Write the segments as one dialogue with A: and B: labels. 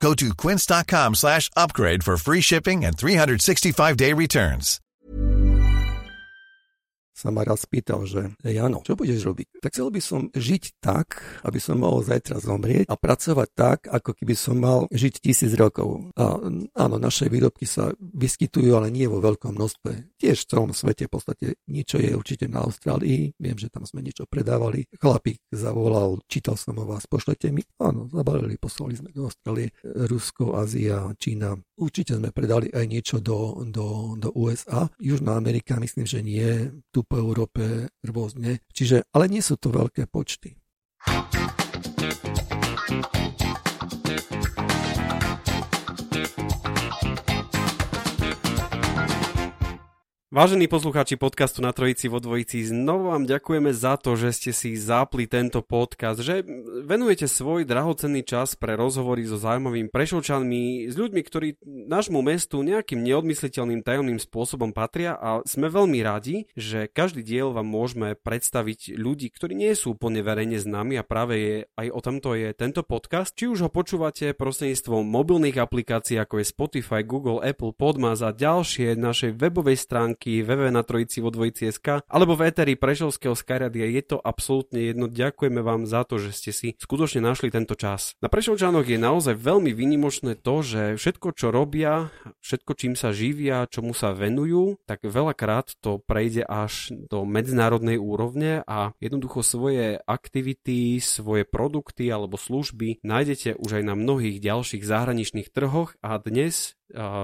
A: Go to quince.com slash upgrade for free shipping and 365-day returns.
B: sa ma raz pýtal, že Jano, čo budeš robiť? Tak chcel by som žiť tak, aby som mohol zajtra zomrieť a pracovať tak, ako keby som mal žiť tisíc rokov. A áno, naše výrobky sa vyskytujú, ale nie vo veľkom množstve. Tiež v celom svete v podstate niečo je určite na Austrálii. Viem, že tam sme niečo predávali. Chlapík zavolal, čítal som o vás, pošlete mi. Áno, zabalili, poslali sme do Austrálie, Rusko, Ázia, Čína. Určite sme predali aj niečo do, do, do USA. Južná Amerika myslím, že nie. Tu po Európe rôzne. Čiže, ale nie sú to veľké počty.
C: Vážení poslucháči podcastu na Trojici vo Dvojici, znovu vám ďakujeme za to, že ste si zapli tento podcast, že venujete svoj drahocenný čas pre rozhovory so zaujímavými prešovčanmi, s ľuďmi, ktorí nášmu mestu nejakým neodmysliteľným tajomným spôsobom patria a sme veľmi radi, že každý diel vám môžeme predstaviť ľudí, ktorí nie sú úplne verejne známi a práve je, aj o tomto je tento podcast. Či už ho počúvate prostredníctvom mobilných aplikácií ako je Spotify, Google, Apple, Podmas a ďalšie našej webovej stránky stránky www na trojici vo dvojici SK alebo v Eteri Prešovského Skyradia. Je to absolútne jedno. Ďakujeme vám za to, že ste si skutočne našli tento čas. Na Prešovčanoch je naozaj veľmi výnimočné to, že všetko, čo robia, všetko, čím sa živia, čomu sa venujú, tak veľakrát to prejde až do medzinárodnej úrovne a jednoducho svoje aktivity, svoje produkty alebo služby nájdete už aj na mnohých ďalších zahraničných trhoch a dnes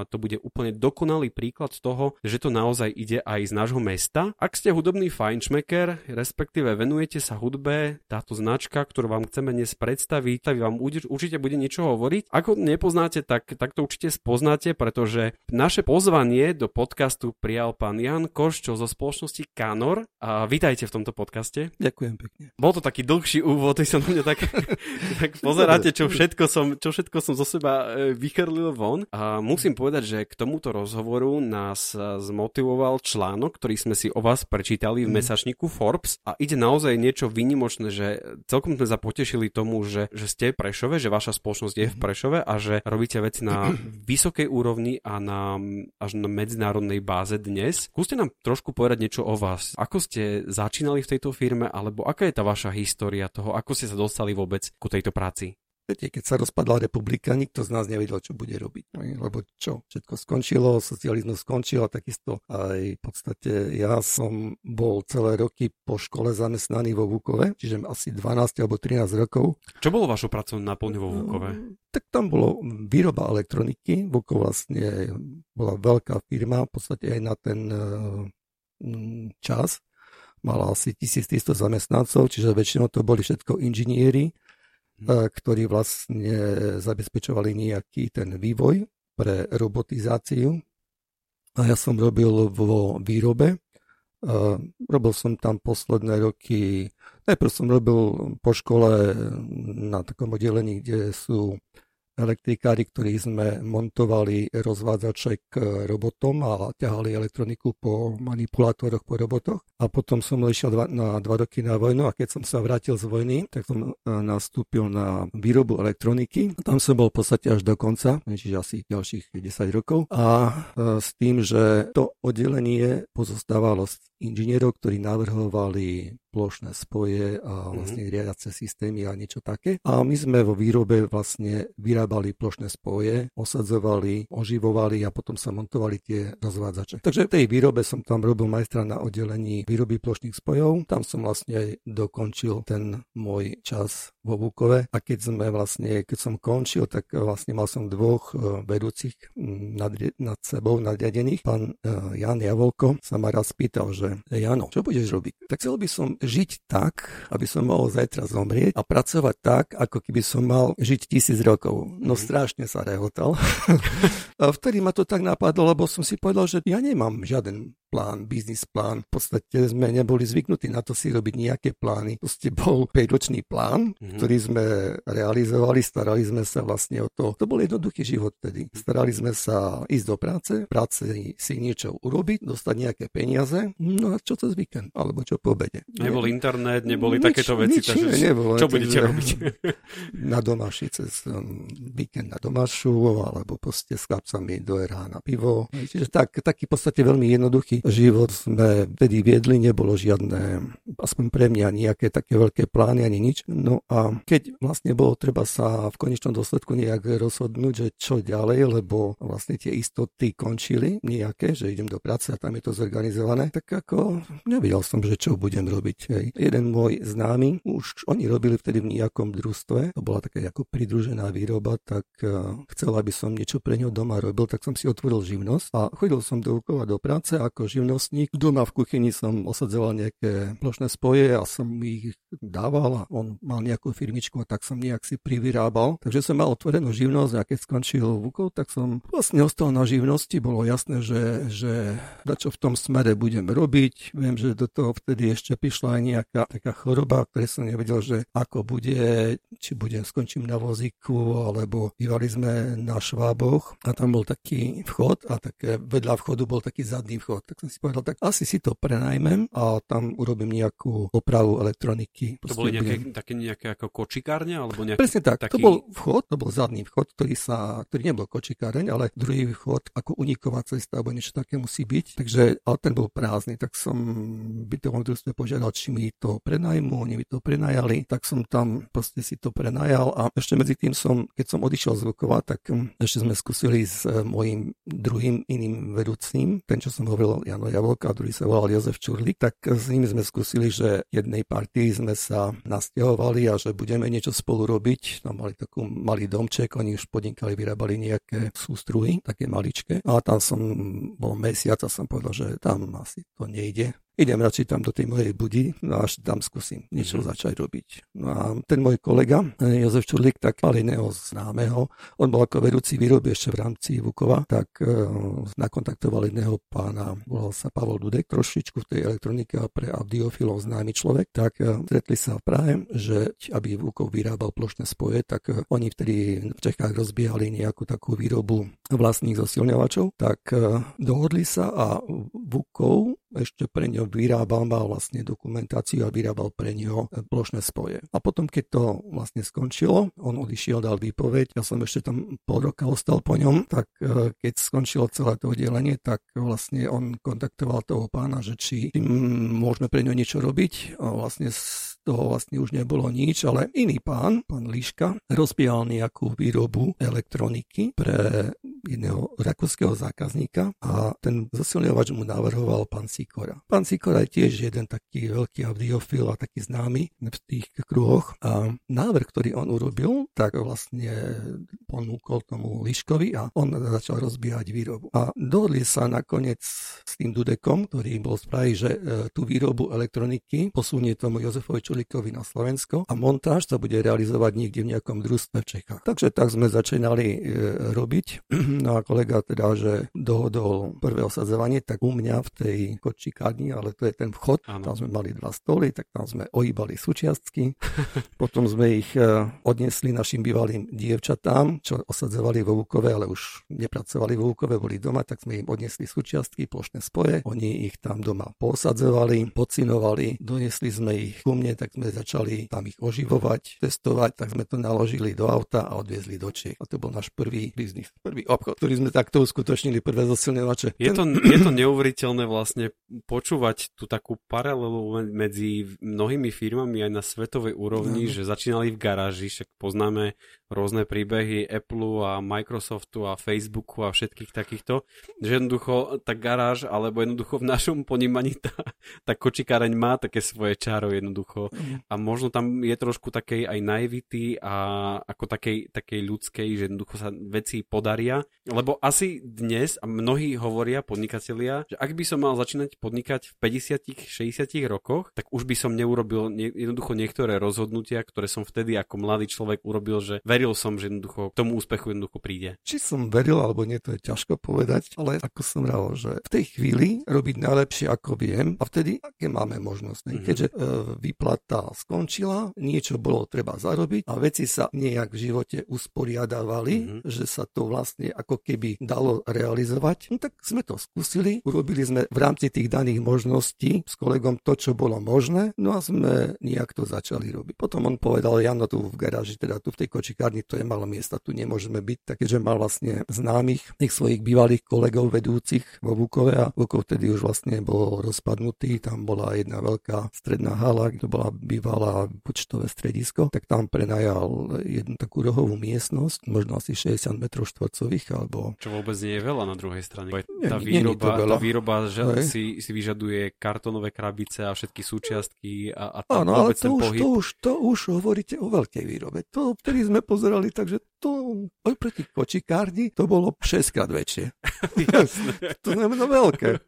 C: to bude úplne dokonalý príklad toho, že to naozaj ide aj z nášho mesta. Ak ste hudobný fajnšmeker, respektíve venujete sa hudbe, táto značka, ktorú vám chceme dnes predstaviť, tak vám určite bude niečo hovoriť. Ak ho nepoznáte, tak, tak to určite spoznáte, pretože naše pozvanie do podcastu prijal pán Jan Koščo zo spoločnosti Kanor. A vítajte v tomto podcaste.
B: Ďakujem pekne.
C: Bol to taký dlhší úvod, ty sa na mňa tak, tak pozeráte, čo všetko som, čo všetko som zo seba e, vychrlil von. A musím povedať, že k tomuto rozhovoru nás zmotivoval článok, ktorý sme si o vás prečítali v mhm. mesačníku Forbes a ide naozaj niečo výnimočné, že celkom sme sa potešili tomu, že, že ste v Prešove, že vaša spoločnosť je v mhm. Prešove a že robíte veci na vysokej úrovni a na, až na medzinárodnej báze dnes. Skúste nám trošku povedať niečo o vás. Ako ste začínali v tejto firme, alebo aká je tá vaša história toho, ako ste sa dostali vôbec ku tejto práci?
B: Viete, keď sa rozpadla republika, nikto z nás nevedel, čo bude robiť. Lebo čo? Všetko skončilo, socializmus skončil a takisto aj v podstate ja som bol celé roky po škole zamestnaný vo Vúkove, čiže asi 12 alebo 13 rokov.
C: Čo bolo vašou pracovnou náplňou vo Vúkove? Mm,
B: tak tam bolo výroba elektroniky. Vúkov vlastne bola veľká firma, v podstate aj na ten mm, čas mala asi 1300 zamestnancov, čiže väčšinou to boli všetko inžinieri, E, ktorí vlastne zabezpečovali nejaký ten vývoj pre robotizáciu. A ja som robil vo výrobe. E, robil som tam posledné roky, najprv som robil po škole na takom oddelení, kde sú elektrikári, ktorí sme montovali rozvádzače k robotom a ťahali elektroniku po manipulátoroch, po robotoch. A potom som išiel dva, na dva roky na vojnu a keď som sa vrátil z vojny, tak som e, nastúpil na výrobu elektroniky. Tam som bol v podstate až do konca, čiže asi ďalších 10 rokov. A e, s tým, že to oddelenie pozostávalo inžinierov, ktorí navrhovali plošné spoje a mhm. vlastne riadiace systémy a niečo také. A my sme vo výrobe vlastne vyrábali plošné spoje, osadzovali, oživovali a potom sa montovali tie rozvádzače. Takže v tej výrobe som tam robil majstra na oddelení výroby plošných spojov. Tam som vlastne aj dokončil ten môj čas vo Vúkove a keď sme vlastne, keď som končil, tak vlastne mal som dvoch e, vedúcich nad, nad sebou nadriadených. Pán e, Jan Javolko sa ma raz pýtal, že že Jano, čo budeš robiť? Tak chcel by som žiť tak, aby som mohol zajtra zomrieť a pracovať tak, ako keby som mal žiť tisíc rokov. No mhm. strašne sa rehotal. a vtedy ma to tak napadlo, lebo som si povedal, že ja nemám žiaden plán, biznis plán. V podstate sme neboli zvyknutí na to si robiť nejaké plány. Proste bol 5-ročný plán, mm-hmm. ktorý sme realizovali, starali sme sa vlastne o to. To bol jednoduchý život vtedy. Starali sme sa ísť do práce, práce si niečo urobiť, dostať nejaké peniaze, no a čo cez víkend, alebo čo po obede.
C: Nebol internet, neboli nič, takéto veci, nič takže nebolo, čo budete robiť?
B: Na domaši cez um, víkend na domašu, alebo proste s chlapcami do RH na pivo. Čiže tak, taký v podstate veľmi jednoduchý život sme vtedy viedli, nebolo žiadne, aspoň pre mňa, nejaké také veľké plány ani nič. No a keď vlastne bolo treba sa v konečnom dôsledku nejak rozhodnúť, že čo ďalej, lebo vlastne tie istoty končili nejaké, že idem do práce a tam je to zorganizované, tak ako nevedel som, že čo budem robiť. Hej. Jeden môj známy, už oni robili vtedy v nejakom družstve, to bola taká ako pridružená výroba, tak uh, chcel, aby som niečo pre ňo doma robil, tak som si otvoril živnosť a chodil som do do práce ako živnostník. Doma v kuchyni som osadzoval nejaké plošné spoje a som ich dával a on mal nejakú firmičku a tak som nejak si privyrábal. Takže som mal otvorenú živnosť a keď skončil Vukov, tak som vlastne ostal na živnosti. Bolo jasné, že, že čo v tom smere budem robiť. Viem, že do toho vtedy ešte prišla aj nejaká taká choroba, ktoré som nevedel, že ako bude, či budem skončím na vozíku, alebo bývali sme na Šváboch a tam bol taký vchod a také vedľa vchodu bol taký zadný vchod. Tak som si povedal, tak asi si to prenajmem a tam urobím nejakú opravu elektroniky.
C: To boli nejaké, budem... také nejaké ako kočikárne? Alebo nejaký,
B: Presne tak, taký... to bol vchod, to bol zadný vchod, ktorý, sa, ktorý nebol kočikáreň, ale druhý vchod ako uniková cesta alebo niečo také musí byť. Takže, ale ten bol prázdny, tak som bytovom družstve požiadal, či mi to prenajmu, oni mi to prenajali, tak som tam proste si to prenajal a ešte medzi tým som, keď som odišiel z Vukova, tak ešte sme skúsili s mojim druhým iným vedúcim, ten, čo som hovoril, Jano Javolka, druhý sa volal Jozef Čurlik, tak s nimi sme skúsili, že jednej partii sme sa nasťahovali a že budeme niečo spolu robiť. Tam mali takú malý domček, oni už podnikali, vyrábali nejaké sústruhy, také maličké. A tam som bol mesiac a som povedal, že tam asi to nejde idem radšej tam do tej mojej budi, no až tam skúsim niečo mm-hmm. začať robiť. No a ten môj kolega, eh, Jozef Čurlik, tak mal iného známeho. On bol ako vedúci výroby ešte v rámci Vukova, tak uh, nakontaktoval jedného pána, volal sa Pavol Dudek, trošičku v tej elektronike a pre audiofilov známy človek, tak uh, stretli sa v Prahe, že aby Vukov vyrábal plošné spoje, tak uh, oni vtedy v Čechách rozbiehali nejakú takú výrobu vlastných zosilňovačov, tak uh, dohodli sa a Vukov ešte pre ňo vyrábal, mal vlastne dokumentáciu a vyrábal pre ňo plošné spoje. A potom, keď to vlastne skončilo, on odišiel, dal výpoveď, ja som ešte tam pol roka ostal po ňom, tak e, keď skončilo celé to oddelenie, tak vlastne on kontaktoval toho pána, že či môžeme pre ňo niečo robiť. A vlastne z toho vlastne už nebolo nič, ale iný pán, pán Líška, rozbiehal nejakú výrobu elektroniky pre jedného rakúskeho zákazníka a ten zosilňovač mu navrhoval pán Sikora. Pán Sikora je tiež jeden taký veľký audiofil a taký známy v tých kruhoch a návrh, ktorý on urobil, tak vlastne ponúkol tomu Liškovi a on začal rozbiehať výrobu. A dohodli sa nakoniec s tým Dudekom, ktorý bol spraviť, že e, tú výrobu elektroniky posunie tomu Jozefovi Čulikovi na Slovensko a montáž sa bude realizovať niekde v nejakom družstve v Čechách. Takže tak sme začínali e, robiť a kolega teda, že dohodol prvé osadzovanie, tak u mňa v tej kočikárni, ale to je ten vchod, ano. tam sme mali dva stoly, tak tam sme ojíbali súčiastky. Potom sme ich e, odnesli našim bývalým dievčatám, čo osadzovali vo Vúkove, ale už nepracovali vo Vúkove, boli doma, tak sme im odnesli súčiastky, plošné spoje. Oni ich tam doma posadzovali, pocinovali, donesli sme ich ku mne, tak sme začali tam ich oživovať, testovať, tak sme to naložili do auta a odviezli do Čech. A to bol náš prvý biznis, prvý ob obchod, ktorý sme takto uskutočnili, prvé zosilňovače.
C: Je to, je to neuveriteľné vlastne počúvať tú takú paralelu medzi mnohými firmami aj na svetovej úrovni, no. že začínali v garáži, však poznáme rôzne príbehy Apple a Microsoftu a Facebooku a všetkých takýchto, že jednoducho tá garáž, alebo jednoducho v našom ponímaní tá, tá kočikáreň má také svoje čaro jednoducho mhm. a možno tam je trošku takej aj naivity a ako takej, takej ľudskej, že jednoducho sa veci podaria, lebo asi dnes a mnohí hovoria podnikatelia, že ak by som mal začínať podnikať v 50-60 rokoch, tak už by som neurobil ne, jednoducho niektoré rozhodnutia, ktoré som vtedy ako mladý človek urobil, že veril som, že jednoducho k tomu úspechu jednoducho príde.
B: Či som veril alebo nie, to je ťažko povedať, ale ako som rád, že v tej chvíli robiť najlepšie ako viem a vtedy aké máme možnosti. Mm-hmm. Keďže e, výplata skončila, niečo bolo treba zarobiť a veci sa nejak v živote usporiadavali, mm-hmm. že sa to vlastne ako keby dalo realizovať, no tak sme to skúsili, urobili sme v rámci tých daných možností s kolegom to, čo bolo možné, no a sme nejak to začali robiť. Potom on povedal, Jano, tu v garáži, teda tu v tej kočikárni, to je malo miesta, tu nemôžeme byť, takže mal vlastne známych tých svojich bývalých kolegov vedúcich vo Vukove a Vukov vtedy už vlastne bol rozpadnutý, tam bola jedna veľká stredná hala, to bola bývalá počtové stredisko, tak tam prenajal jednu takú rohovú miestnosť, možno asi 60 m štvorcových, alebo...
C: Čo vôbec nie je veľa na druhej strane. Nie, tá výroba, tá výroba že si, si vyžaduje kartonové krabice a všetky súčiastky a, a tam Áno, ale
B: to už, to, už, to už hovoríte o veľkej výrobe. To, vtedy sme pozerali, takže to oproti kočikárni to bolo 6 krát väčšie. to znamená veľké.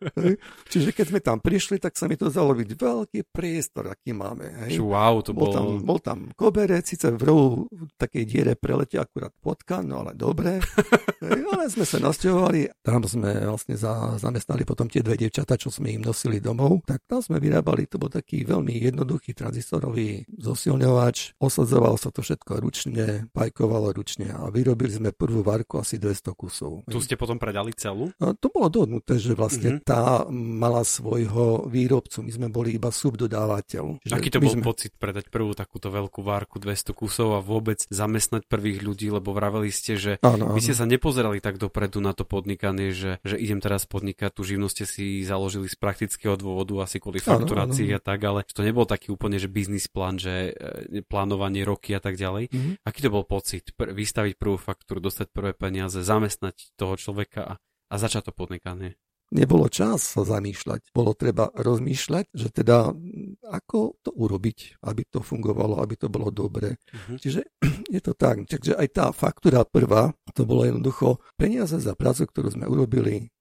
B: Čiže keď sme tam prišli, tak sa mi to zdalo byť veľký priestor, aký máme. Hej.
C: Wow, to bol...
B: bol... Tam, bol tam koberec, síce v rohu takej diere preletia akurát potka, no ale dobre. hej, ale sme sa nasťahovali, tam sme vlastne za, zamestnali potom tie dve devčata, čo sme im nosili domov, tak tam sme vyrábali, to bol taký veľmi jednoduchý tranzistorový zosilňovač, osadzoval sa to všetko ručne, pajkovalo ručne. A vyrobili sme prvú varku asi 200 kusov.
C: Tu ste potom predali celú?
B: A to bolo dohodnuté, že vlastne mm-hmm. tá mala svojho výrobcu. My sme boli iba subdodávateľ.
C: Aký to bol sme... pocit predať prvú takúto veľkú várku 200 kusov a vôbec zamestnať prvých ľudí, lebo vraveli ste, že áno, áno. vy ste sa nepozerali tak dopredu na to podnikanie, že, že idem teraz podnikať, tú živnosť ste si založili z praktického dôvodu, asi kvôli fakturácii a tak, ale to nebol taký úplne, že biznis plán, že e, plánovanie roky a tak ďalej. Mm-hmm. Aký to bol pocit? Pr- vystaviť prvú faktúru, dostať prvé peniaze, zamestnať toho človeka a, a začať to podnikanie.
B: Nebolo čas sa zamýšľať, bolo treba rozmýšľať, že teda ako to urobiť, aby to fungovalo, aby to bolo dobre. Uh-huh. Čiže je to tak. Takže aj tá faktúra prvá, to bolo jednoducho peniaze za prácu, ktorú sme urobili,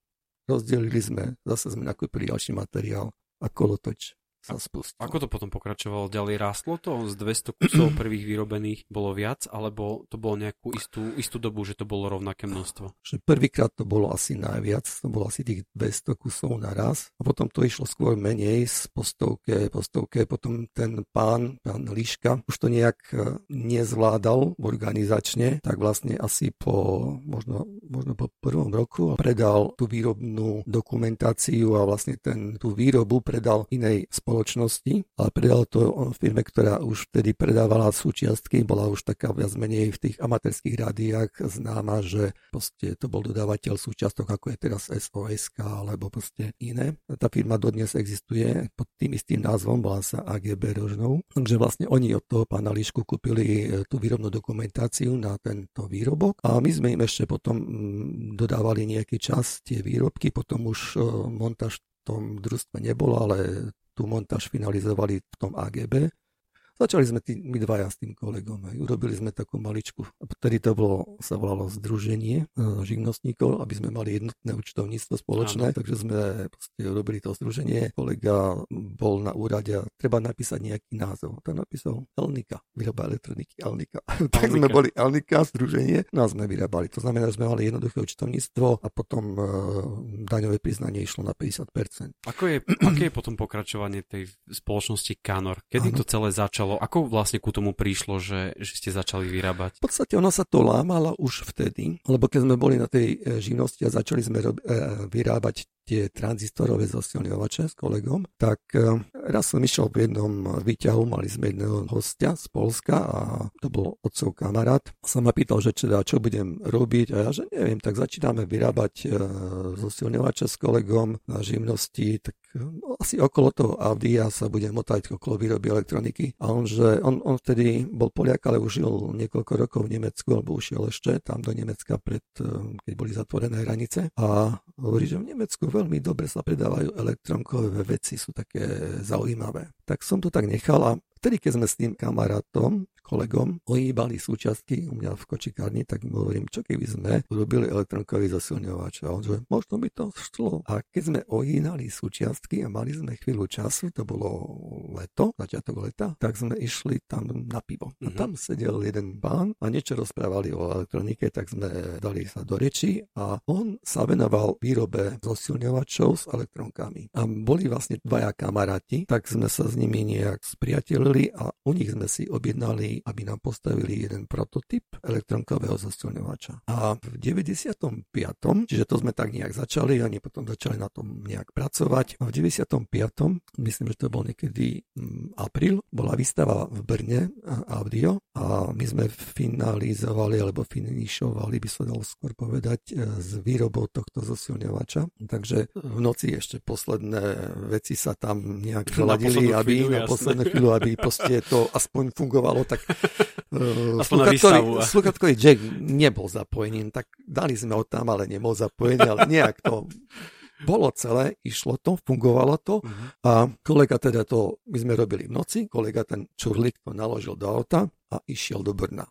B: rozdelili sme, zase sme nakúpili ďalší materiál a kolotoč sa spustil.
C: Ako to potom pokračovalo ďalej? Rástlo to? Z 200 kusov prvých vyrobených bolo viac? Alebo to bolo nejakú istú, istú dobu, že to bolo rovnaké množstvo?
B: Že prvýkrát to bolo asi najviac, to bolo asi tých 200 kusov naraz. A potom to išlo skôr menej z postovke, postovke. Potom ten pán, pán Liška, už to nejak e, nezvládal organizačne, tak vlastne asi po, možno, možno po prvom roku predal tú výrobnú dokumentáciu a vlastne ten, tú výrobu predal inej spoločnosti spoločnosti, ale predal to firme, ktorá už vtedy predávala súčiastky, bola už taká viac menej v tých amatérských rádiách známa, že proste to bol dodávateľ súčiastok, ako je teraz SOSK alebo proste iné. Tá firma dodnes existuje pod tým istým názvom, bola sa AGB Rožnou. Takže vlastne oni od toho pána Lišku kúpili e, tú výrobnú dokumentáciu na tento výrobok a my sme im ešte potom mm, dodávali nejaký čas tie výrobky, potom už e, montáž v tom družstve nebolo, ale tú montáž finalizovali v tom AGB Začali sme tým, my dvaja s tým kolegom. Aj. Urobili sme takú maličku, vtedy to bolo, sa volalo Združenie e, živnostníkov, aby sme mali jednotné účtovníctvo spoločné, Áno. takže sme urobili to združenie. Kolega bol na úrade treba napísať nejaký názov. To napísal Elnika, výroba elektroniky Elnika. tak sme boli Elnika, združenie, no a sme vyrábali. To znamená, že sme mali jednoduché účtovníctvo a potom e, daňové priznanie išlo na 50%.
C: Ako je, aké je potom pokračovanie tej spoločnosti Kanor? Kedy ano. to celé začalo? Začalo? Ako vlastne ku tomu prišlo, že, že ste začali vyrábať?
B: V podstate ono sa to lámalo už vtedy, lebo keď sme boli na tej e, živnosti a začali sme rob, e, vyrábať tie tranzistorové zosilňovače s kolegom, tak e, raz som išiel v jednom výťahu, mali sme jedného hostia z Polska a to bol otcov kamarát. Sa ma pýtal, že teda, čo budem robiť a ja, že neviem, tak začíname vyrábať e, zosilňovače s kolegom na živnosti, tak no, asi okolo toho Audia sa budem motať okolo výroby elektroniky. A on, že on, on vtedy bol Poliak, ale už žil niekoľko rokov v Nemecku, alebo ušiel ešte tam do Nemecka pred, e, keď boli zatvorené hranice. A hovorí, že v Nemecku veľmi dobre sa predávajú elektronkové veci, sú také zaujímavé. Tak som to tak nechal a vtedy, keď sme s tým kamarátom kolegom ohýbali súčiastky u mňa v kočikárni, tak mu hovorím, čo keby sme urobili elektronkový zosilňovač. A on že možno by to šlo. A keď sme ohýnali súčiastky a mali sme chvíľu času, to bolo leto, začiatok leta, tak sme išli tam na pivo. A mhm. tam sedel jeden pán a niečo rozprávali o elektronike, tak sme dali sa do reči a on sa venoval výrobe zosilňovačov s elektronkami. A boli vlastne dvaja kamaráti, tak sme sa s nimi nejak spriatelili a u nich sme si objednali aby nám postavili jeden prototyp elektronkového zasilňovača. A v 95. čiže to sme tak nejak začali, oni potom začali na tom nejak pracovať. A v 95. myslím, že to bol niekedy mm, apríl, bola výstava v Brne Audio a my sme finalizovali alebo finišovali, by sa dalo skôr povedať, e, s výrobou tohto zosilňovača. Takže v noci ešte posledné veci sa tam nejak doladili, aby na poslednú chvíľu, aby proste to aspoň fungovalo tak
C: uh,
B: sluchatkový jack nebol zapojený, tak dali sme ho tam, ale nebol zapojený, ale nejak to bolo celé, išlo to, fungovalo to uh-huh. a kolega teda to, my sme robili v noci, kolega ten čurlik to naložil do auta a išiel do Brna.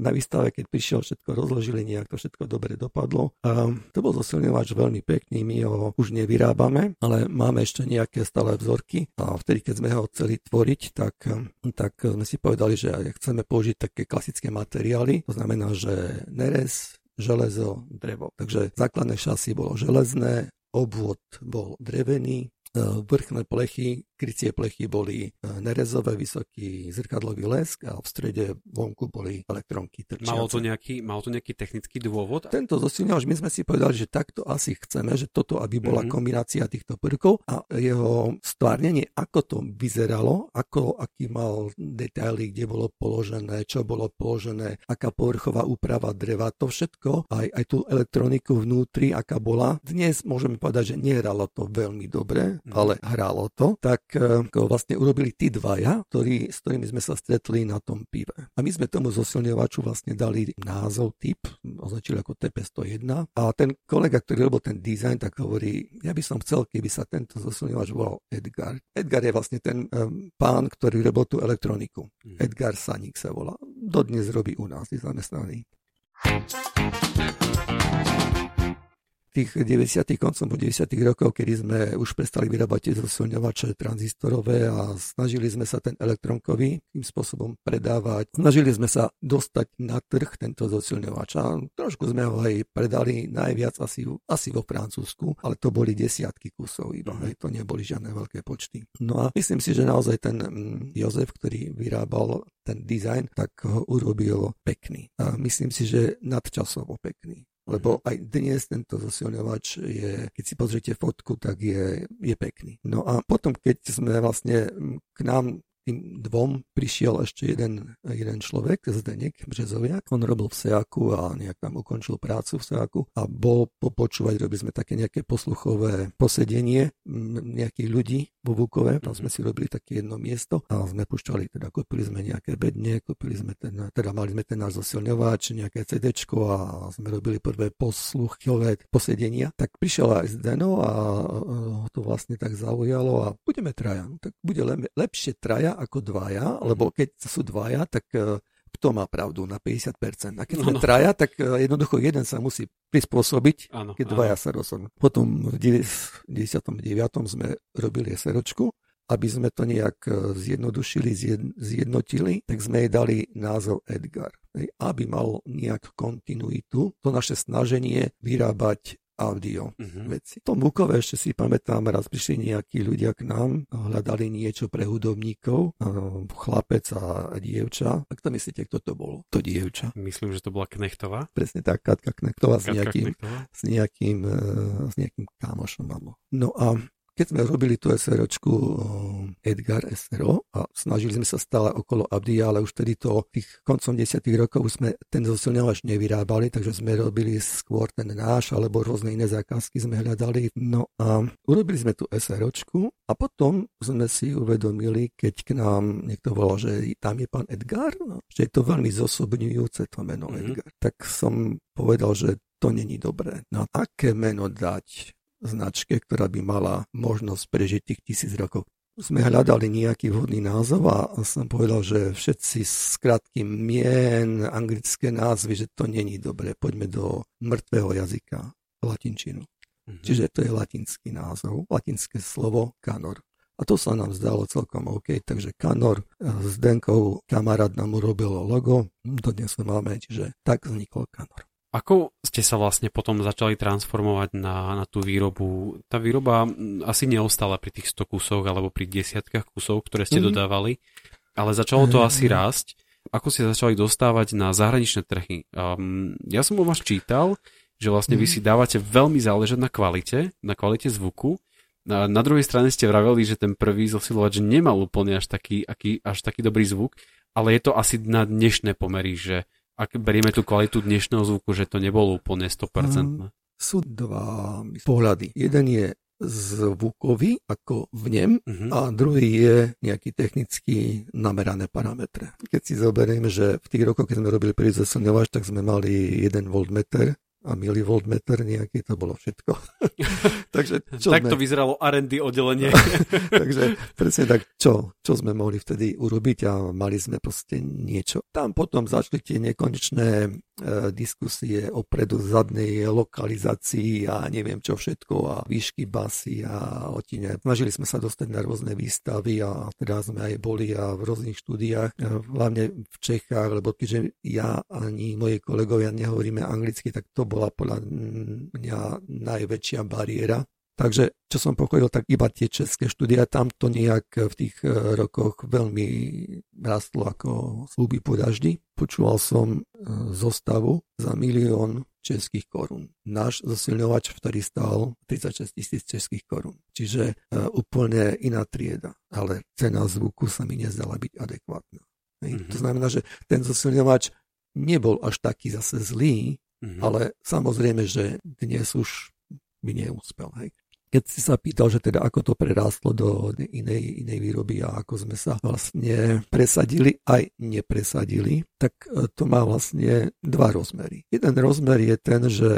B: Na výstave, keď prišiel, všetko rozložili, nejak to všetko dobre dopadlo. A to bol zosilňovač veľmi pekný, my ho už nevyrábame, ale máme ešte nejaké stále vzorky a vtedy, keď sme ho chceli tvoriť, tak, tak sme si povedali, že chceme použiť také klasické materiály, to znamená, že nerez, železo, drevo. Takže základné šasy bolo železné, obvod bol drevený, E, vrchné plechy, krycie plechy boli e, nerezové, vysoký zrkadlový lesk a v strede vonku boli elektronky trčiace.
C: Malo to nejaký, malo to nejaký technický dôvod?
B: Tento zosilňovač, my sme si povedali, že takto asi chceme, že toto, aby bola mm-hmm. kombinácia týchto prvkov a jeho stvárnenie, ako to vyzeralo, ako, aký mal detaily, kde bolo položené, čo bolo položené, aká povrchová úprava dreva, to všetko, aj, aj tú elektroniku vnútri, aká bola. Dnes môžeme povedať, že nehralo to veľmi dobre, mm. ale hralo to, tak uh, vlastne urobili tí dvaja, ktorí, s ktorými sme sa stretli na tom pive. A my sme tomu zosilňovaču vlastne dali názov typ, označili ako TP101 a ten kolega, ktorý robil ten dizajn, tak hovorí, ja by som chcel, keby sa tento zosilňovač volal Edgar. Edgar je vlastne ten um, pán, ktorý robil tú elektroniku. Mm. Edgar Sanik sa volá. Dodnes robí u nás, je zamestnaný tých 90. koncom 90. rokov, kedy sme už prestali vyrábať tie zosilňovače tranzistorové a snažili sme sa ten elektronkový tým spôsobom predávať. Snažili sme sa dostať na trh tento zosilňovač a trošku sme ho aj predali najviac asi, asi vo Francúzsku, ale to boli desiatky kusov iba, mm. to neboli žiadne veľké počty. No a myslím si, že naozaj ten mm, Jozef, ktorý vyrábal ten dizajn, tak ho urobil pekný. A myslím si, že nadčasovo pekný. Lebo aj dnes tento zosilňovač je, keď si pozriete fotku, tak je, je pekný. No a potom, keď sme vlastne k nám tým dvom prišiel ešte jeden, jeden človek, Zdenek Březoviak. On robil v Seaku a nejak tam ukončil prácu v Seaku a bol popočúvať, robili sme také nejaké posluchové posedenie nejakých ľudí vo Vukove, tam sme si robili také jedno miesto a sme pušťali, teda kúpili sme nejaké bedne, kúpili sme ten, teda mali sme ten náš zosilňovač, nejaké CD a sme robili prvé posluchové posedenia. Tak prišiel aj Zdeno a to vlastne tak zaujalo a budeme traja. No, tak bude lepšie traja ako dvaja, lebo keď sú dvaja, tak e, kto má pravdu na 50%. A keď sme no, traja, tak e, jednoducho jeden sa musí prispôsobiť, ano, keď dvaja ano. sa rozhodnú. Potom v 99. sme robili SROčku, aby sme to nejak e, zjednodušili, zjednotili, tak sme jej dali názov Edgar. Aby mal nejak kontinuitu, to naše snaženie vyrábať audio uh-huh. veci. V tom Bukove ešte si pamätám, raz prišli nejakí ľudia k nám, hľadali niečo pre hudobníkov, chlapec a dievča. Tak to myslíte, kto to bol? To dievča.
C: Myslím, že to bola Knechtová.
B: Presne tak, Katka Knechtová s nejakým, Knechtová. s nejakým, s nejakým kámošom. No a keď sme robili tú SROčku Edgar SRO a snažili sme sa stále okolo Abdia, ale už tedy to tých koncom 10 rokov sme ten zosilňovač nevyrábali, takže sme robili skôr ten náš alebo rôzne iné zákazky sme hľadali. No a urobili sme tú SROčku a potom sme si uvedomili, keď k nám niekto volal, že tam je pán Edgar, no, že je to veľmi zosobňujúce to meno mm-hmm. Edgar. Tak som povedal, že to není dobré. No aké meno dať značke, ktorá by mala možnosť prežiť tých tisíc rokov. Sme hľadali nejaký vhodný názov a som povedal, že všetci s krátkým mien, anglické názvy, že to není dobré. Poďme do mŕtvého jazyka, latinčinu. Mm-hmm. Čiže to je latinský názov, latinské slovo kanor. A to sa nám zdalo celkom OK, takže Kanor s Denkou kamarát nám urobil logo, dnes to máme, čiže tak vznikol Kanor.
C: Ako ste sa vlastne potom začali transformovať na, na tú výrobu? Tá výroba asi neostala pri tých 100 kusoch alebo pri desiatkách kusov, ktoré ste mm-hmm. dodávali, ale začalo to mm-hmm. asi rásť. Ako ste začali dostávať na zahraničné trhy? Um, ja som u vás čítal, že vlastne mm-hmm. vy si dávate veľmi záležať na kvalite, na kvalite zvuku. Na, na druhej strane ste vraveli, že ten prvý zosilovač nemal úplne až taký, aký, až taký dobrý zvuk, ale je to asi na dnešné pomery, že ak berieme tú kvalitu dnešného zvuku, že to nebolo úplne 100%.
B: Sú dva pohľady. Jeden je zvukový, ako v nem, uh-huh. a druhý je nejaký technicky namerané parametre. Keď si zoberiem, že v tých rokoch, keď sme robili prvý zasilňovač, tak sme mali 1 voltmeter a milivoltmeter nejaký, to bolo všetko.
C: Takže čo tak sme... to vyzeralo R&D oddelenie.
B: Takže presne tak, čo, čo sme mohli vtedy urobiť a mali sme proste niečo. Tam potom začali tie nekonečné E, diskusie o predu zadnej lokalizácii a neviem čo všetko a výšky basy a otine. Snažili sme sa dostať na rôzne výstavy a teda sme aj boli a v rôznych štúdiách, e, hlavne v Čechách, lebo keďže ja ani moji kolegovia nehovoríme anglicky, tak to bola podľa mňa najväčšia bariéra Takže čo som pochopil, tak iba tie české štúdia, tam to nejak v tých e, rokoch veľmi rastlo ako slúby po daždi. Počúval som e, zostavu za milión českých korún. Náš zosilňovač vtedy stál 36 tisíc českých korún. Čiže uh, úplne iná trieda. Ale cena zvuku sa mi nezdala byť adekvátna. Mm-hmm. To znamená, že ten zosilňovač nebol až taký zase zlý, mm-hmm. ale samozrejme, že dnes už by neúspel. Hej keď si sa pýtal, že teda ako to prerástlo do inej, inej výroby a ako sme sa vlastne presadili aj nepresadili, tak e, to má vlastne dva rozmery. Jeden rozmer je ten, že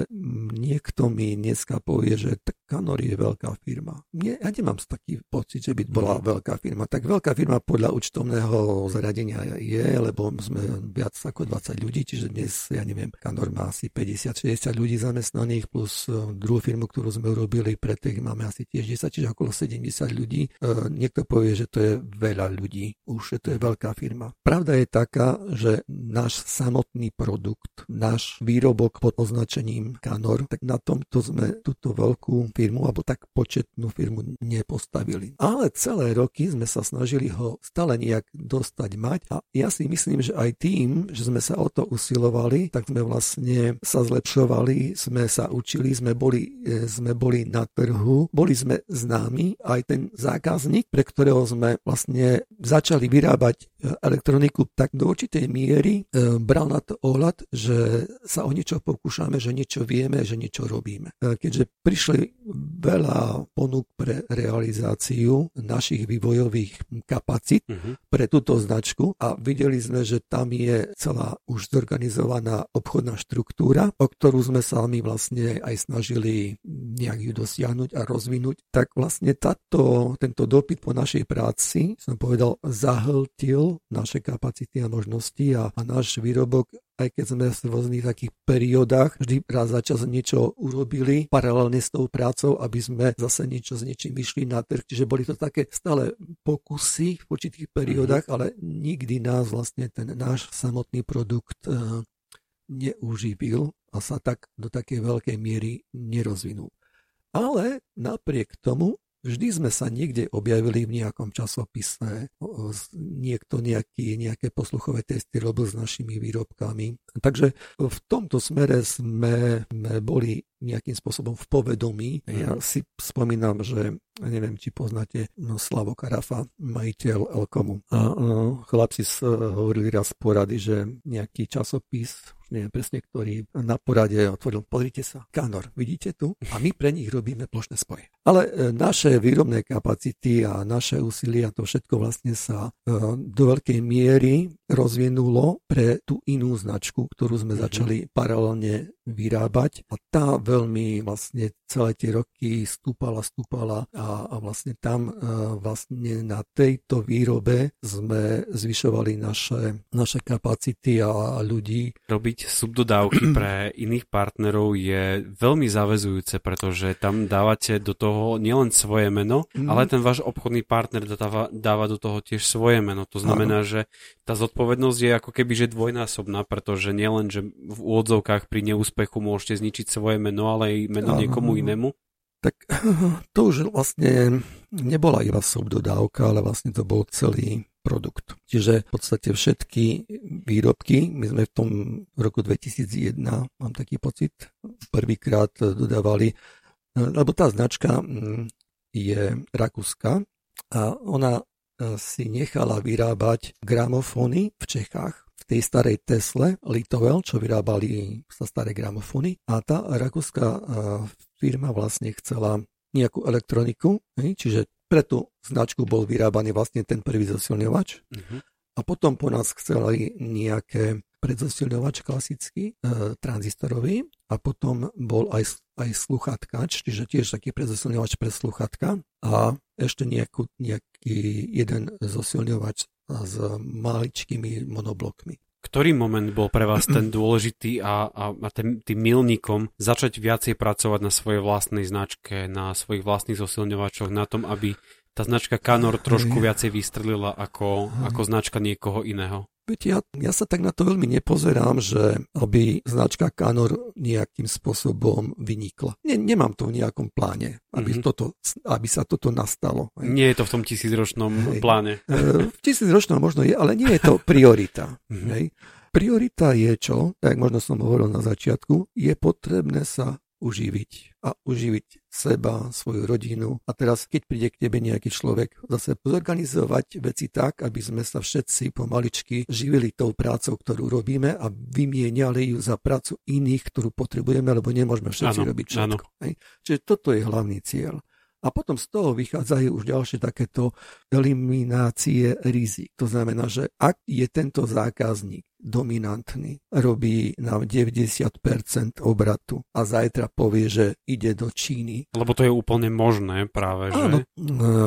B: niekto mi dneska povie, že Canor je veľká firma. Nie, ja nemám taký pocit, že by bola no. veľká firma. Tak veľká firma podľa účtovného zariadenia je, lebo sme viac ako 20 ľudí, čiže dnes, ja neviem, Canor má asi 50-60 ľudí zamestnaných plus e, druhú firmu, ktorú sme urobili pre tých máme asi tiež 10, čiže okolo 70 ľudí. E, niekto povie, že to je veľa ľudí, už že to je veľká firma. Pravda je taká, že náš samotný produkt, náš výrobok pod označením Canor, tak na tomto sme túto veľkú firmu, alebo tak početnú firmu nepostavili. Ale celé roky sme sa snažili ho stále nejak dostať mať a ja si myslím, že aj tým, že sme sa o to usilovali, tak sme vlastne sa zlepšovali, sme sa učili, sme boli, e, sme boli na trhu trhu, boli sme známi, aj ten zákazník, pre ktorého sme vlastne začali vyrábať e, elektroniku, tak do určitej miery e, bral na to ohľad, že sa o niečo pokúšame, že niečo vieme, že niečo robíme. E, keďže prišli veľa ponúk pre realizáciu našich vývojových kapacít uh-huh. pre túto značku a videli sme, že tam je celá už zorganizovaná obchodná štruktúra, o ktorú sme sa my vlastne aj snažili nejak ju dosiahnuť a rozvinúť, tak vlastne táto, tento dopyt po našej práci, som povedal, zahltil naše kapacity a možnosti a, a náš výrobok aj keď sme v rôznych takých periódach vždy raz za čas niečo urobili paralelne s tou prácou, aby sme zase niečo s niečím vyšli na trh. Čiže boli to také stále pokusy v určitých periódach, mm-hmm. ale nikdy nás vlastne ten náš samotný produkt uh, neuživil a sa tak do takej veľkej miery nerozvinul. Ale napriek tomu vždy sme sa niekde objavili v nejakom časopise, niekto nejaký, nejaké posluchové testy robil s našimi výrobkami. Takže v tomto smere sme, boli nejakým spôsobom v povedomí. Ja mhm. si spomínam, že neviem, či poznáte no, Slavo Karafa, majiteľ Elkomu. A no, chlapci hovorili raz porady, že nejaký časopis, neviem presne ktorý, na porade otvoril, pozrite sa, Kanor, vidíte tu? A my pre nich robíme plošné spoje. Ale e, naše výrobné kapacity a naše úsilia, to všetko vlastne sa e, do veľkej miery rozvinulo pre tú inú značku, ktorú sme mhm. začali paralelne vyrábať a tá veľmi vlastne celé tie roky stúpala, stúpala a, a vlastne tam a vlastne na tejto výrobe sme zvyšovali naše, naše kapacity a, a ľudí.
C: Robiť subdodávky pre iných partnerov je veľmi zavezujúce, pretože tam dávate do toho nielen svoje meno, mm. ale ten váš obchodný partner dáva, dáva do toho tiež svoje meno. To znamená, ano. že tá zodpovednosť je ako keby že dvojnásobná, pretože nielen, že v úvodzovkách pri neúspechu môžete zničiť svoje meno, ale aj meno niekomu inému?
B: Tak to už vlastne nebola iba subdodávka, ale vlastne to bol celý produkt. Čiže v podstate všetky výrobky, my sme v tom roku 2001, mám taký pocit, prvýkrát dodávali, lebo tá značka mm, je rakúska a ona si nechala vyrábať gramofóny v Čechách v tej starej Tesle Litovel, čo vyrábali sa staré gramofóny. A tá rakúska e, firma vlastne chcela nejakú elektroniku, čiže pre tú značku bol vyrábaný vlastne ten prvý zosilňovač. Uh-huh. a potom po nás chceli nejaké predzosilňovač klasický, e, tranzistorový. A potom bol aj, aj sluchatkač, čiže tiež taký predzosilňovač pre sluchatka a ešte nejakú, nejaký jeden zosilňovač s maličkými monoblokmi.
C: Ktorý moment bol pre vás ten dôležitý a, a, a ten, tým milníkom začať viacej pracovať na svojej vlastnej značke, na svojich vlastných zosilňovačoch, na tom, aby tá značka Canor trošku viacej vystrelila ako, ako značka niekoho iného?
B: Viete, ja, ja sa tak na to veľmi nepozerám, že aby značka Canor nejakým spôsobom vynikla. Ne, nemám to v nejakom pláne, aby, mm-hmm. toto, aby sa toto nastalo.
C: Nie je to v tom tisícročnom hej. pláne.
B: E, v tisícročnom možno je, ale nie je to priorita. mm-hmm. hej. Priorita je čo, tak možno som hovoril na začiatku, je potrebné sa uživiť a uživiť seba, svoju rodinu. A teraz, keď príde k tebe nejaký človek, zase zorganizovať veci tak, aby sme sa všetci pomaličky živili tou prácou, ktorú robíme a vymieniali ju za prácu iných, ktorú potrebujeme, lebo nemôžeme všetci ano, robiť všetko. Čiže toto je hlavný cieľ. A potom z toho vychádzajú už ďalšie takéto eliminácie rizik. To znamená, že ak je tento zákazník dominantný, robí nám 90% obratu a zajtra povie, že ide do Číny.
C: Lebo to je úplne možné práve, že?
B: Áno,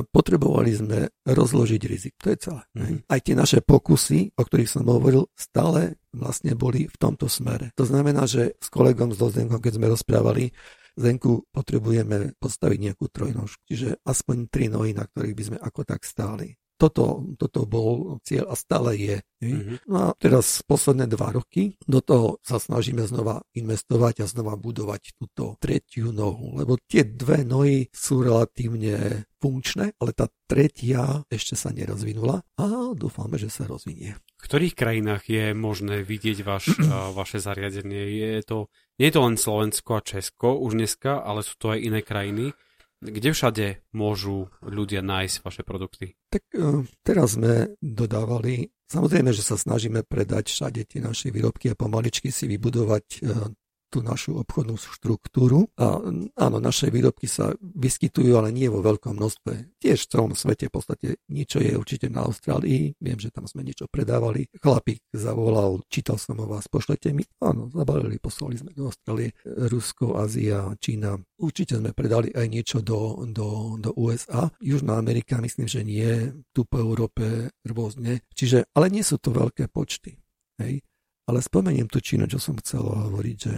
B: potrebovali sme rozložiť rizik, to je celé. Mm. Aj tie naše pokusy, o ktorých som hovoril, stále vlastne boli v tomto smere. To znamená, že s kolegom z Dozdenkom, keď sme rozprávali, Zenku potrebujeme postaviť nejakú trojnožku, čiže aspoň tri nohy, na ktorých by sme ako tak stáli. Toto, toto bol cieľ a stále je. Mm-hmm. No a teraz posledné dva roky do toho sa snažíme znova investovať a znova budovať túto tretiu nohu, lebo tie dve nohy sú relatívne funkčné, ale tá tretia ešte sa nerozvinula a dúfame, že sa rozvinie.
C: V ktorých krajinách je možné vidieť vaš, vaše zariadenie? Je to, nie je to len Slovensko a Česko už dneska, ale sú to aj iné krajiny. Kde všade môžu ľudia nájsť vaše produkty?
B: Tak uh, teraz sme dodávali, samozrejme, že sa snažíme predať všade tie naše výrobky a pomaličky si vybudovať uh, tú našu obchodnú štruktúru. A áno, naše výrobky sa vyskytujú, ale nie vo veľkom množstve. Tiež v celom svete v podstate niečo je určite na Austrálii. Viem, že tam sme niečo predávali. Chlapík zavolal, čítal som o vás, pošlete mi. Áno, zabalili, poslali sme do Austrálie, Rusko, Ázia, Čína. Určite sme predali aj niečo do, do, do USA. Južná Amerika myslím, že nie. Tu po Európe rôzne. Čiže, ale nie sú to veľké počty. Hej. Ale spomeniem tu Čínu, čo som chcel hovoriť, že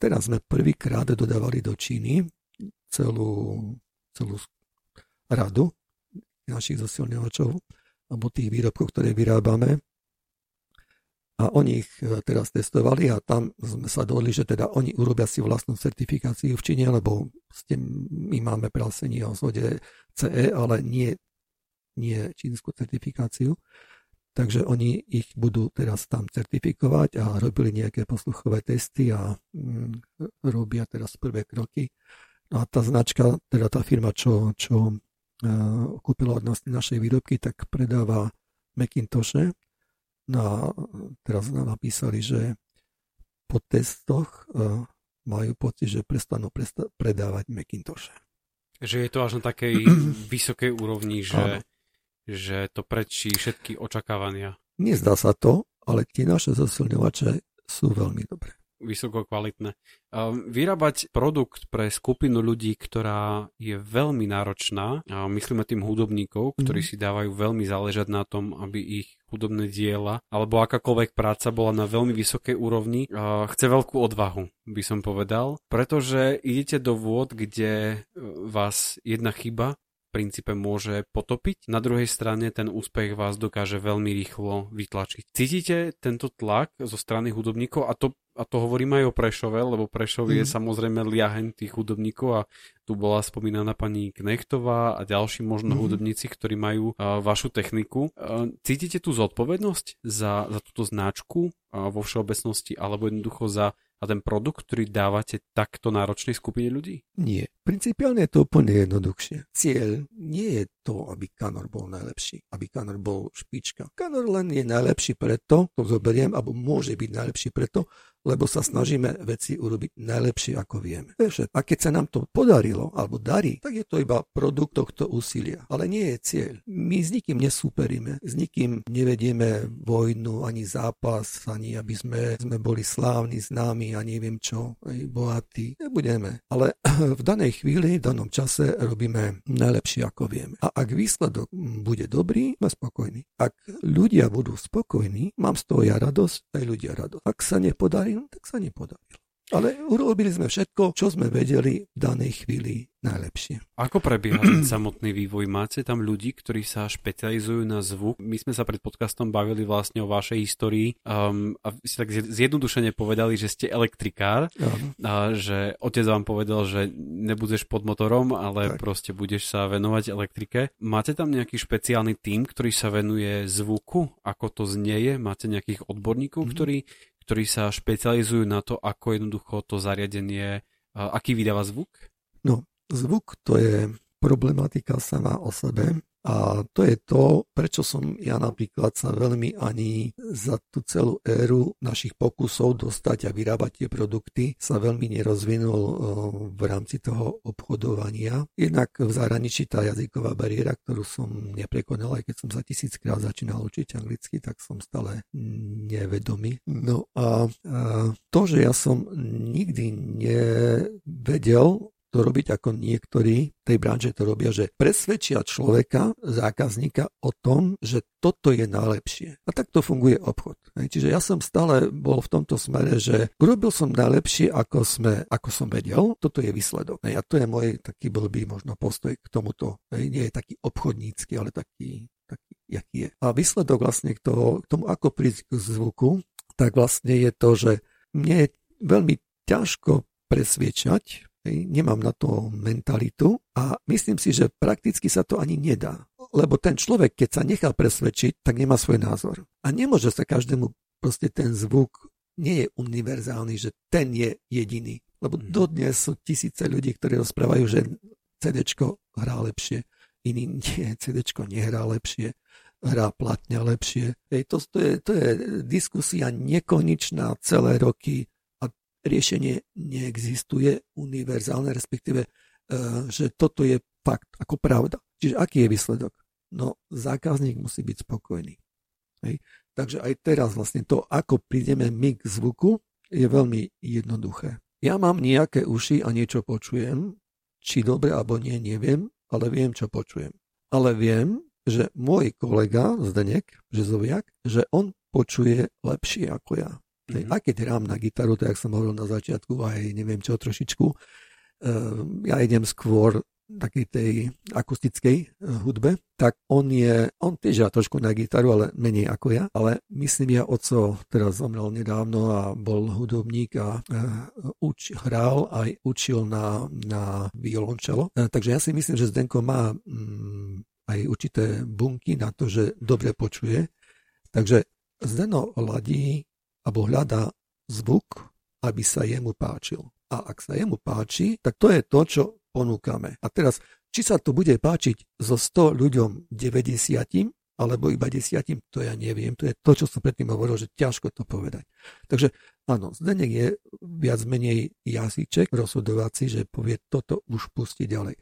B: Teraz sme prvýkrát dodávali do Číny celú, celú radu našich zosilňovačov alebo tých výrobkov, ktoré vyrábame. a oni ich e, teraz testovali a tam sme sa dohodli, že teda oni urobia si vlastnú certifikáciu v Číne, lebo my máme prasenie o zhode CE, ale nie, nie čínsku certifikáciu. Takže oni ich budú teraz tam certifikovať a robili nejaké posluchové testy a mm, robia teraz prvé kroky. No a tá značka, teda tá firma, čo, čo uh, kúpila od nás našej výrobky, tak predáva Macintoshe. No a teraz nám napísali, že po testoch uh, majú pocit, že prestanú presta- predávať Macintoshe.
C: Že je to až na takej vysokej úrovni, že že to prečí všetky očakávania.
B: Nezdá sa to, ale tie naše zosilňovače sú veľmi dobré.
C: Vysoko kvalitné. Vyrábať produkt pre skupinu ľudí, ktorá je veľmi náročná, a myslíme tým hudobníkov, ktorí mm. si dávajú veľmi záležať na tom, aby ich hudobné diela alebo akákoľvek práca bola na veľmi vysokej úrovni, chce veľkú odvahu, by som povedal, pretože idete do vôd, kde vás jedna chyba princípe môže potopiť. Na druhej strane ten úspech vás dokáže veľmi rýchlo vytlačiť. Cítite tento tlak zo strany hudobníkov a to, a to hovorím aj o Prešove, lebo Prešov mm. je mhm. samozrejme liahen tých hudobníkov a tu bola spomínaná pani Knechtová a ďalší možno mm. hudobníci, ktorí majú uh, vašu techniku. Uh, cítite tú zodpovednosť za, za túto značku uh, vo všeobecnosti alebo jednoducho za a ten produkt, ktorý dávate takto náročnej skupine ľudí?
B: Nie. Principiálne je to úplne jednoduchšie. Cieľ nie je to, aby Kanor bol najlepší, aby Kanor bol špička. Kanor len je najlepší preto, to zoberiem, alebo môže byť najlepší preto, lebo sa snažíme veci urobiť najlepšie, ako vieme. A keď sa nám to podarilo, alebo darí, tak je to iba produkt tohto úsilia. Ale nie je cieľ. My s nikým nesúperíme, s nikým nevedieme vojnu, ani zápas, ani aby sme, sme boli slávni, známi a neviem čo, aj bohatí. Nebudeme. Ale v danej chvíli, v danom čase robíme najlepšie, ako vieme. A ak výsledok bude dobrý, sme spokojní. Ak ľudia budú spokojní, mám z toho ja radosť, aj ľudia radosť. Ak sa nepodarí, no tak sa nepodarilo. Ale urobili sme všetko, čo sme vedeli v danej chvíli najlepšie.
C: Ako prebieha ten samotný vývoj? Máte tam ľudí, ktorí sa špecializujú na zvuk? My sme sa pred podcastom bavili vlastne o vašej histórii um, a si tak zjednodušene povedali, že ste elektrikár, a že otec vám povedal, že nebudeš pod motorom, ale tak. proste budeš sa venovať elektrike. Máte tam nejaký špeciálny tím, ktorý sa venuje zvuku? Ako to znieje? Máte nejakých odborníkov, mm-hmm. ktorí ktorí sa špecializujú na to, ako jednoducho to zariadenie, aký vydáva zvuk?
B: No, zvuk to je problematika sama o sebe. A to je to, prečo som ja napríklad sa veľmi ani za tú celú éru našich pokusov dostať a vyrábať tie produkty sa veľmi nerozvinul eh, v rámci toho obchodovania. Jednak v zahraničí tá jazyková bariéra, ktorú som neprekonal, aj keď som sa tisíckrát začínal učiť anglicky, tak som stále nevedomý. No a, a to, že ja som nikdy nevedel to robiť ako niektorí tej branže to robia, že presvedčia človeka, zákazníka o tom, že toto je najlepšie. A takto funguje obchod. Čiže ja som stále bol v tomto smere, že urobil som najlepšie, ako, sme, ako som vedel, toto je výsledok. A to je môj taký blbý možno postoj k tomuto. Nie je taký obchodnícky, ale taký, taký jaký je. A výsledok vlastne k, toho, k tomu, ako prísť k zvuku, tak vlastne je to, že mne je veľmi ťažko presviečať nemám na to mentalitu a myslím si, že prakticky sa to ani nedá. Lebo ten človek, keď sa nechá presvedčiť, tak nemá svoj názor. A nemôže sa každému proste ten zvuk nie je univerzálny, že ten je jediný. Lebo mm. dodnes sú tisíce ľudí, ktorí rozprávajú, že CD hrá lepšie, iný nie, CD nehrá lepšie, hrá platňa lepšie. Ej, to, to, je, to je diskusia nekonečná celé roky riešenie neexistuje univerzálne, respektíve, e, že toto je fakt, ako pravda. Čiže aký je výsledok? No, zákazník musí byť spokojný. Hej. Takže aj teraz vlastne to, ako prídeme my k zvuku, je veľmi jednoduché. Ja mám nejaké uši a niečo počujem, či dobre alebo nie, neviem, ale viem, čo počujem. Ale viem, že môj kolega Zdenek Žezoviak, že on počuje lepšie ako ja. Mm-hmm. Aj keď hrám na gitaru, tak som hovoril na začiatku, aj neviem čo trošičku, uh, ja idem skôr takej tej akustickej eh, hudbe, tak on je, on tiež hrá trošku na gitaru, ale menej ako ja, ale myslím, ja oco teraz zomrel nedávno a bol hudobník a uh, uč, hral aj učil na, na violončelo. Uh, takže ja si myslím, že Zdenko má um, aj určité bunky na to, že dobre počuje. Takže Zdeno ladí alebo hľadá zvuk, aby sa jemu páčil. A ak sa jemu páči, tak to je to, čo ponúkame. A teraz, či sa to bude páčiť zo 100 ľuďom 90, alebo iba 10, to ja neviem. To je to, čo som predtým hovoril, že ťažko to povedať. Takže áno, Zdenek je viac menej jazyček rozhodovací, že povie toto už pustiť ďalej.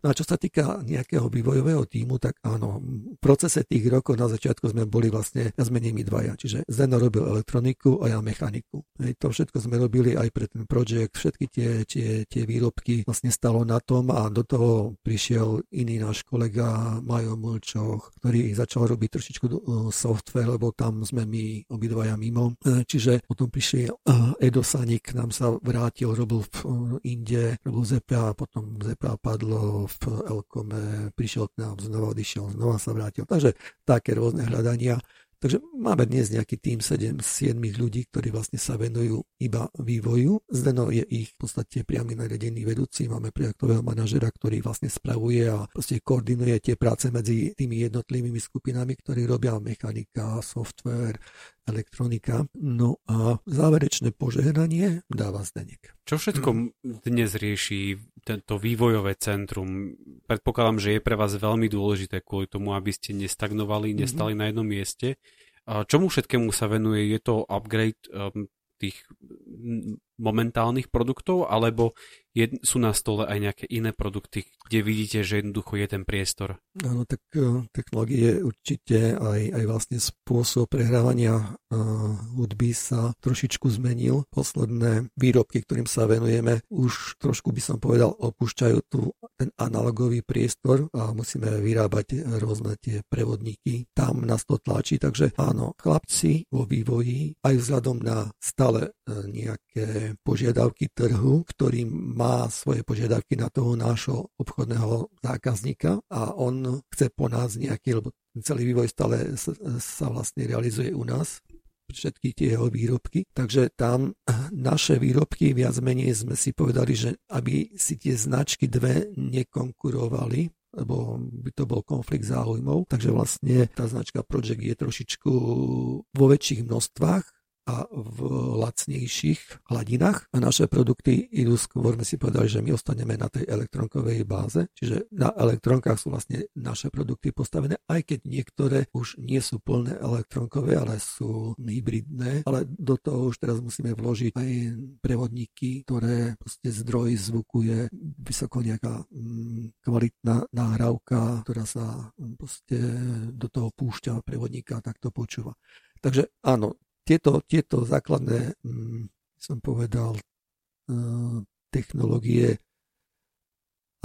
B: No a čo sa týka nejakého vývojového týmu, tak áno, v procese tých rokov na začiatku sme boli vlastne ja menej my dvaja. Čiže Zeno robil elektroniku a ja mechaniku. Hej, to všetko sme robili aj pre ten projekt, všetky tie, tie, tie výrobky vlastne stalo na tom a do toho prišiel iný náš kolega Majo Mulčoch, ktorý začal robiť trošičku uh, software, lebo tam sme my obidvaja mimo. E, čiže potom prišiel Edo Sanik, nám sa vrátil, robil v uh, Inde, robil ZPA, potom ZPA padlo, v Elkome, prišiel k nám, znova odišiel, znova sa vrátil. Takže také rôzne hľadania. Takže máme dnes nejaký tým 7, 7 ľudí, ktorí vlastne sa venujú iba vývoju. Zdeno je ich v podstate priamy nariadený vedúci. Máme projektového manažera, ktorý vlastne spravuje a proste koordinuje tie práce medzi tými jednotlivými skupinami, ktorí robia mechanika, software, elektronika. No a záverečné požehnanie dáva Zdenek.
C: Čo všetko dnes rieši tento vývojové centrum? Predpokladám, že je pre vás veľmi dôležité kvôli tomu, aby ste nestagnovali, nestali mm-hmm. na jednom mieste. Čomu všetkému sa venuje? Je to upgrade um, tých momentálnych produktov, alebo je, sú na stole aj nejaké iné produkty, kde vidíte, že jednoducho je ten priestor?
B: Áno, tak uh, technológie určite aj, aj vlastne spôsob prehrávania uh, hudby sa trošičku zmenil. Posledné výrobky, ktorým sa venujeme, už trošku by som povedal, opúšťajú tu ten analogový priestor a musíme vyrábať rôzne tie prevodníky. Tam nás to tlačí, takže áno, chlapci vo vývoji aj vzhľadom na stále nejaké požiadavky trhu, ktorý má svoje požiadavky na toho nášho obchodného zákazníka a on chce po nás nejaký, lebo celý vývoj stále sa vlastne realizuje u nás, všetky tie jeho výrobky. Takže tam naše výrobky viac menej sme si povedali, že aby si tie značky dve nekonkurovali, lebo by to bol konflikt záujmov. Takže vlastne tá značka Project je trošičku vo väčších množstvách a v lacnejších hladinách. A naše produkty idú skôr, my si povedali, že my ostaneme na tej elektronkovej báze, čiže na elektronkách sú vlastne naše produkty postavené, aj keď niektoré už nie sú plné elektronkové, ale sú hybridné, ale do toho už teraz musíme vložiť aj prevodníky, ktoré proste zdroj zvuku je vysoko nejaká mm, kvalitná náhrávka, ktorá sa mm, proste do toho púšťa prevodníka a takto počúva. Takže áno, tieto, tieto základné, hm, som povedal, eh, technológie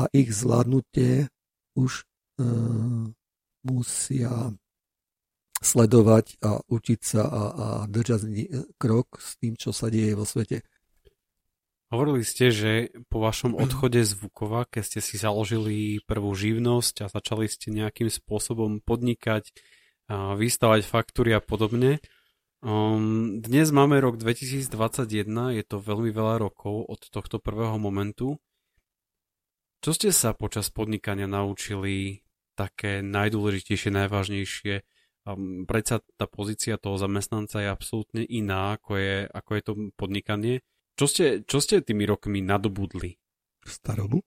B: a ich zvládnutie už eh, musia sledovať a učiť sa a, a držať krok s tým, čo sa deje vo svete.
C: Hovorili ste, že po vašom odchode z Vukova, keď ste si založili prvú živnosť a začali ste nejakým spôsobom podnikať, vystavať faktúry a podobne, Um, dnes máme rok 2021, je to veľmi veľa rokov od tohto prvého momentu. Čo ste sa počas podnikania naučili také najdôležitejšie, najvážnejšie? Um, predsa tá pozícia toho zamestnanca je absolútne iná, ako je, ako je to podnikanie. Čo ste, čo ste tými rokmi nadobudli?
B: Starobu?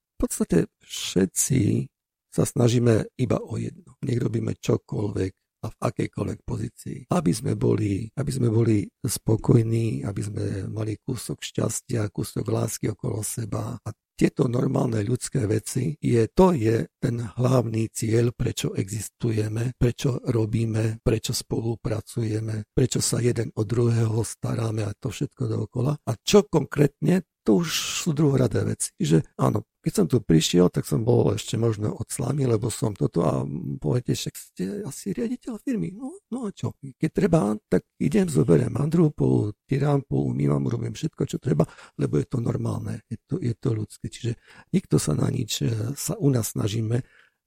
B: v podstate všetci sa snažíme iba o jedno. Nech robíme čokoľvek, a v akejkoľvek pozícii. Aby sme boli, aby sme boli spokojní, aby sme mali kúsok šťastia, kúsok lásky okolo seba a tieto normálne ľudské veci, je, to je ten hlavný cieľ, prečo existujeme, prečo robíme, prečo spolupracujeme, prečo sa jeden od druhého staráme a to všetko dookola. A čo konkrétne to už sú druhoradé veci. Že áno, keď som tu prišiel, tak som bol ešte možno od slamy, lebo som toto a poviete, však ste asi riaditeľ firmy. No, no a čo? Keď treba, tak idem, zoberiem andrúpu, tyrampu, umývam, robím všetko, čo treba, lebo je to normálne, je to, je to ľudské. Čiže nikto sa na nič, e, sa u nás snažíme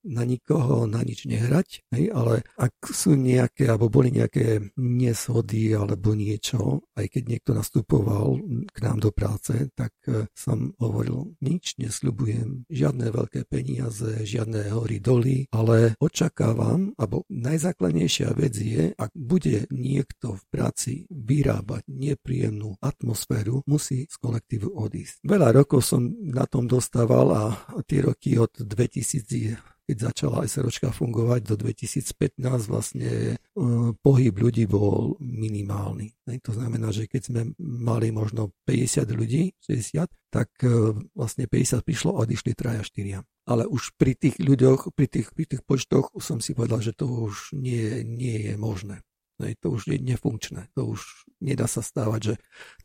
B: na nikoho na nič nehrať, hej, ale ak sú nejaké, alebo boli nejaké neshody alebo niečo, aj keď niekto nastupoval k nám do práce, tak e, som hovoril, nič nesľubujem, žiadne veľké peniaze, žiadne hory doly, ale očakávam, alebo najzákladnejšia vec je, ak bude niekto v práci vyrábať nepríjemnú atmosféru, musí z kolektívu odísť. Veľa rokov som na tom dostával a tie roky od 2000 keď začala SROčka fungovať do 2015, vlastne uh, pohyb ľudí bol minimálny. To znamená, že keď sme mali možno 50 ľudí, 60, tak uh, vlastne 50 prišlo a odišli traja, štyria. Ale už pri tých ľuďoch, pri tých, pri tých počtoch som si povedal, že to už nie, nie je možné. To už je nefunkčné. To už nedá sa stávať, že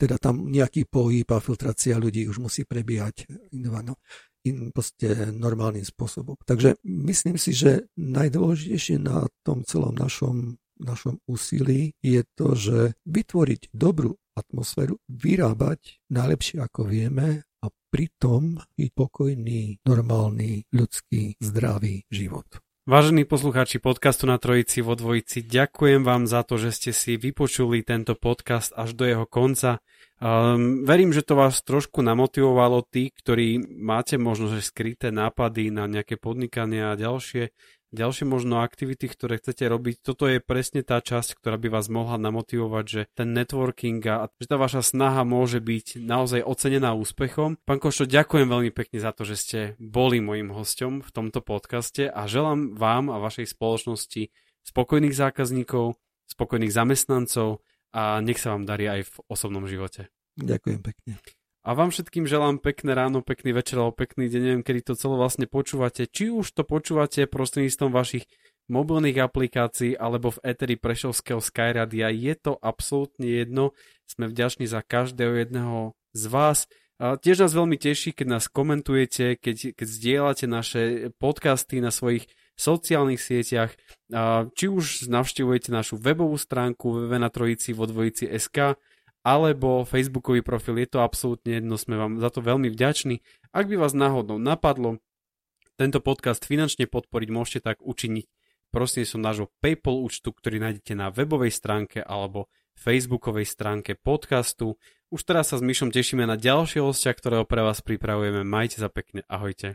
B: teda tam nejaký pohyb a filtrácia ľudí už musí prebiehať. No, in, proste normálnym spôsobom. Takže myslím si, že najdôležitejšie na tom celom našom, našom úsilí je to, že vytvoriť dobrú atmosféru, vyrábať najlepšie ako vieme a pritom byť pokojný, normálny, ľudský, zdravý život.
C: Vážení poslucháči podcastu na Trojici vo Dvojici, ďakujem vám za to, že ste si vypočuli tento podcast až do jeho konca. Um, verím, že to vás trošku namotivovalo tí, ktorí máte možno že skryté nápady na nejaké podnikania a ďalšie, ďalšie možno aktivity, ktoré chcete robiť. Toto je presne tá časť, ktorá by vás mohla namotivovať, že ten networking a že tá vaša snaha môže byť naozaj ocenená úspechom. Pán Košo, ďakujem veľmi pekne za to, že ste boli mojim hostom v tomto podcaste a želám vám a vašej spoločnosti spokojných zákazníkov, spokojných zamestnancov, a nech sa vám darí aj v osobnom živote.
B: Ďakujem pekne.
C: A vám všetkým želám pekné ráno, pekný večer alebo pekný deň, neviem, kedy to celé vlastne počúvate. Či už to počúvate prostredníctvom vašich mobilných aplikácií alebo v eteri Prešovského Skyradia, je to absolútne jedno. Sme vďační za každého jedného z vás. A tiež nás veľmi teší, keď nás komentujete, keď, keď zdieľate naše podcasty na svojich sociálnych sieťach, či už navštevujete našu webovú stránku www na trojici vo dvojici SK, alebo facebookový profil, je to absolútne jedno, sme vám za to veľmi vďační. Ak by vás náhodou napadlo tento podcast finančne podporiť, môžete tak učiniť som nášho PayPal účtu, ktorý nájdete na webovej stránke alebo facebookovej stránke podcastu. Už teraz sa s Myšom tešíme na ďalšieho hostia, ktorého pre vás pripravujeme. Majte sa pekne, ahojte.